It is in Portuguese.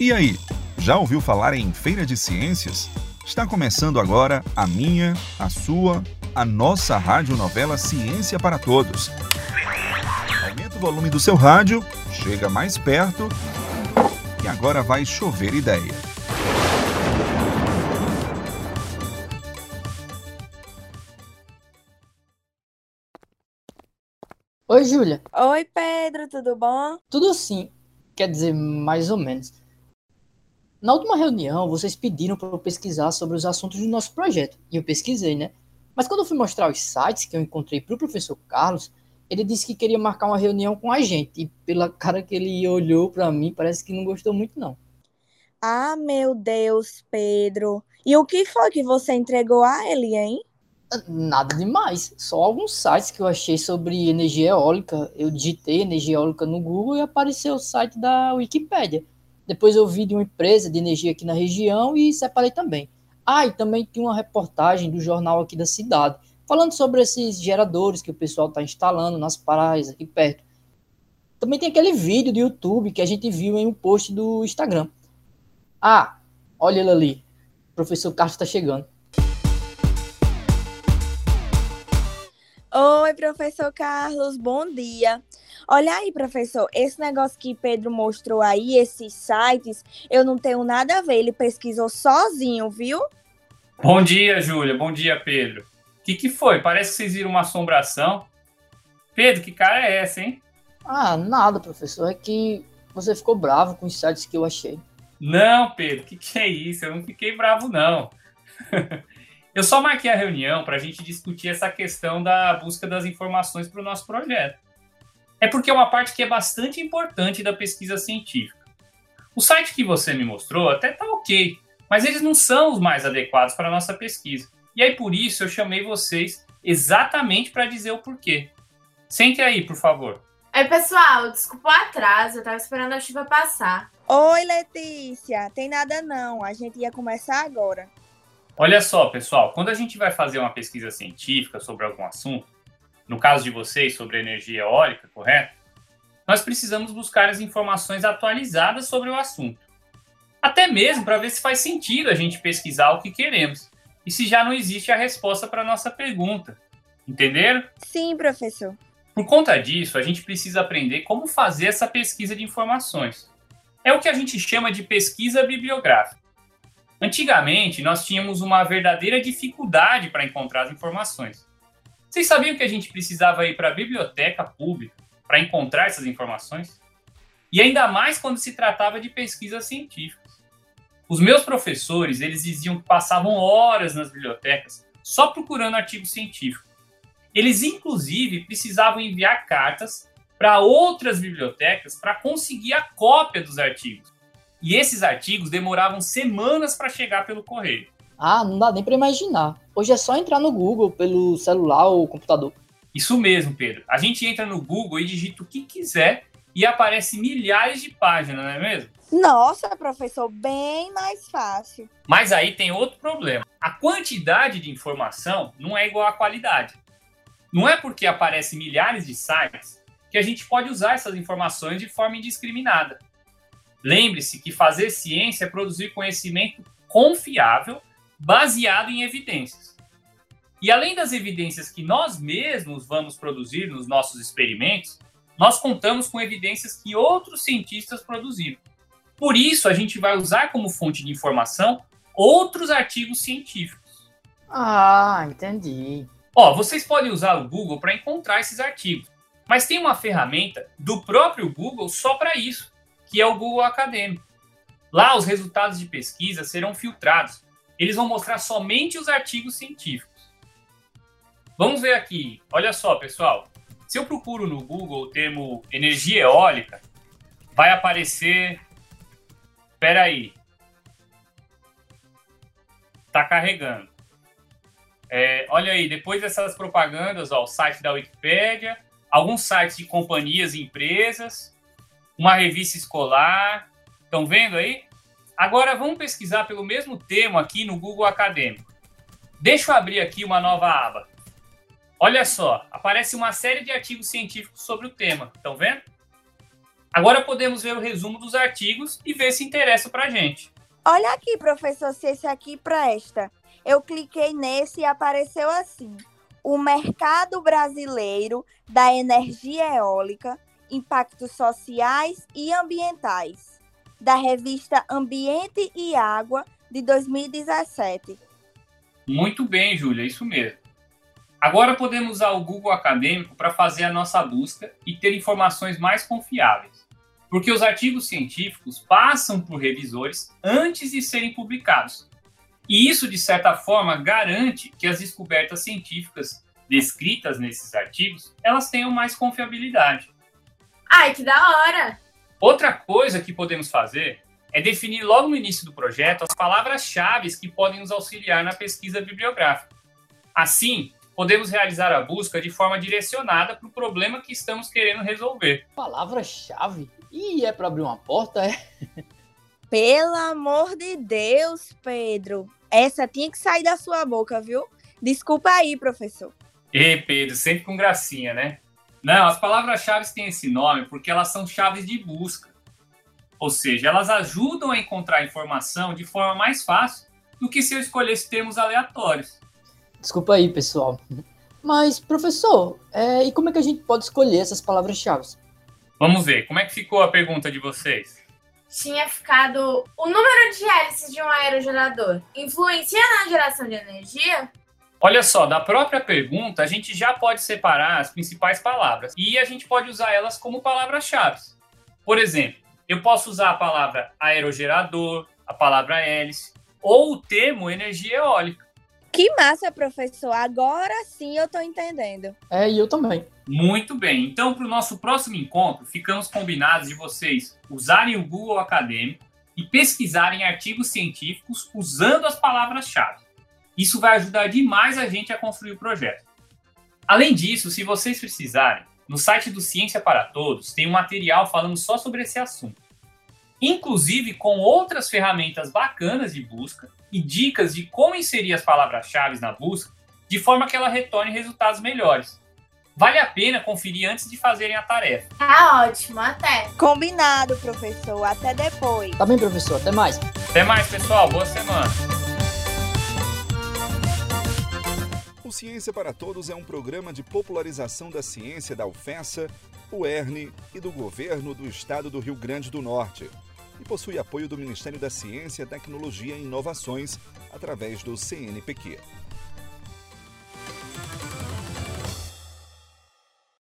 E aí, já ouviu falar em Feira de Ciências? Está começando agora a minha, a sua, a nossa radionovela Ciência para Todos. Aumenta o volume do seu rádio, chega mais perto e agora vai chover ideia. Oi, Júlia. Oi, Pedro, tudo bom? Tudo sim. Quer dizer, mais ou menos. Na última reunião, vocês pediram para eu pesquisar sobre os assuntos do nosso projeto. E eu pesquisei, né? Mas quando eu fui mostrar os sites que eu encontrei para o professor Carlos, ele disse que queria marcar uma reunião com a gente. E pela cara que ele olhou para mim, parece que não gostou muito, não. Ah, meu Deus, Pedro. E o que foi que você entregou a ele, hein? Nada demais. Só alguns sites que eu achei sobre energia eólica. Eu digitei energia eólica no Google e apareceu o site da Wikipédia. Depois eu vi de uma empresa de energia aqui na região e separei também. Ah, e também tem uma reportagem do jornal aqui da cidade, falando sobre esses geradores que o pessoal está instalando nas praias aqui perto. Também tem aquele vídeo do YouTube que a gente viu em um post do Instagram. Ah, olha ele ali. O professor Carlos está chegando. Oi, professor Carlos, bom dia. Olha aí, professor, esse negócio que Pedro mostrou aí, esses sites, eu não tenho nada a ver, ele pesquisou sozinho, viu? Bom dia, Júlia, bom dia, Pedro. O que, que foi? Parece que vocês viram uma assombração. Pedro, que cara é essa, hein? Ah, nada, professor, é que você ficou bravo com os sites que eu achei. Não, Pedro, o que, que é isso? Eu não fiquei bravo, não. Eu só marquei a reunião para a gente discutir essa questão da busca das informações para o nosso projeto. É porque é uma parte que é bastante importante da pesquisa científica. O site que você me mostrou até tá ok, mas eles não são os mais adequados para a nossa pesquisa. E aí por isso eu chamei vocês exatamente para dizer o porquê. Sente aí, por favor. Oi, pessoal, desculpa o atraso, eu tava esperando a chuva passar. Oi, Letícia, tem nada não, a gente ia começar agora. Olha só, pessoal, quando a gente vai fazer uma pesquisa científica sobre algum assunto, no caso de vocês, sobre energia eólica, correto? Nós precisamos buscar as informações atualizadas sobre o assunto. Até mesmo para ver se faz sentido a gente pesquisar o que queremos e se já não existe a resposta para a nossa pergunta. Entenderam? Sim, professor. Por conta disso, a gente precisa aprender como fazer essa pesquisa de informações. É o que a gente chama de pesquisa bibliográfica. Antigamente, nós tínhamos uma verdadeira dificuldade para encontrar as informações. Vocês sabiam que a gente precisava ir para a biblioteca pública para encontrar essas informações? E ainda mais quando se tratava de pesquisas científicas. Os meus professores, eles diziam que passavam horas nas bibliotecas só procurando artigos científicos. Eles, inclusive, precisavam enviar cartas para outras bibliotecas para conseguir a cópia dos artigos. E esses artigos demoravam semanas para chegar pelo correio. Ah, não dá nem para imaginar. Hoje é só entrar no Google pelo celular ou computador. Isso mesmo, Pedro. A gente entra no Google e digita o que quiser e aparece milhares de páginas, não é mesmo? Nossa, professor, bem mais fácil. Mas aí tem outro problema. A quantidade de informação não é igual à qualidade. Não é porque aparece milhares de sites que a gente pode usar essas informações de forma indiscriminada. Lembre-se que fazer ciência é produzir conhecimento confiável, baseado em evidências. E além das evidências que nós mesmos vamos produzir nos nossos experimentos, nós contamos com evidências que outros cientistas produziram. Por isso, a gente vai usar como fonte de informação outros artigos científicos. Ah, entendi. Ó, vocês podem usar o Google para encontrar esses artigos, mas tem uma ferramenta do próprio Google só para isso que é o Google Acadêmico. Lá, os resultados de pesquisa serão filtrados. Eles vão mostrar somente os artigos científicos. Vamos ver aqui. Olha só, pessoal. Se eu procuro no Google o termo energia eólica, vai aparecer. Espera aí. Está carregando. É, olha aí, depois dessas propagandas, ó, o site da Wikipédia, alguns sites de companhias e empresas, uma revista escolar. Estão vendo aí? Agora vamos pesquisar pelo mesmo tema aqui no Google Acadêmico. Deixa eu abrir aqui uma nova aba. Olha só, aparece uma série de artigos científicos sobre o tema. Estão vendo? Agora podemos ver o resumo dos artigos e ver se interessa para a gente. Olha aqui, professor, se esse aqui presta. Eu cliquei nesse e apareceu assim: o mercado brasileiro da energia eólica, impactos sociais e ambientais, da revista Ambiente e Água de 2017. Muito bem, Júlia, isso mesmo. Agora podemos usar o Google Acadêmico para fazer a nossa busca e ter informações mais confiáveis, porque os artigos científicos passam por revisores antes de serem publicados. E isso, de certa forma, garante que as descobertas científicas descritas nesses artigos, elas tenham mais confiabilidade. Ai, que da hora! Outra coisa que podemos fazer é definir logo no início do projeto as palavras-chave que podem nos auxiliar na pesquisa bibliográfica. Assim, podemos realizar a busca de forma direcionada para o problema que estamos querendo resolver. Palavra-chave? E é para abrir uma porta, é? Pelo amor de Deus, Pedro. Essa tinha que sair da sua boca, viu? Desculpa aí, professor. E Pedro, sempre com gracinha, né? Não, as palavras-chave têm esse nome porque elas são chaves de busca. Ou seja, elas ajudam a encontrar informação de forma mais fácil do que se eu escolhesse termos aleatórios. Desculpa aí, pessoal. Mas, professor, é, e como é que a gente pode escolher essas palavras-chave? Vamos ver, como é que ficou a pergunta de vocês? Tinha ficado o número de hélices de um aerogerador influencia na geração de energia? Olha só, da própria pergunta, a gente já pode separar as principais palavras e a gente pode usar elas como palavras-chave. Por exemplo, eu posso usar a palavra aerogerador, a palavra hélice ou o termo energia eólica. Que massa, professor. Agora sim eu estou entendendo. É, e eu também. Muito bem. Então, para o nosso próximo encontro, ficamos combinados de vocês usarem o Google Acadêmico e pesquisarem artigos científicos usando as palavras-chave. Isso vai ajudar demais a gente a construir o projeto. Além disso, se vocês precisarem, no site do Ciência para Todos tem um material falando só sobre esse assunto. Inclusive com outras ferramentas bacanas de busca e dicas de como inserir as palavras-chave na busca de forma que ela retorne resultados melhores. Vale a pena conferir antes de fazerem a tarefa. Tá ótimo, até. Combinado, professor. Até depois. Tá bem, professor. Até mais. Até mais, pessoal. Boa semana. O Ciência para Todos é um programa de popularização da ciência da UFESA, UERN e do governo do estado do Rio Grande do Norte. E possui apoio do Ministério da Ciência, Tecnologia e Inovações através do CNPq.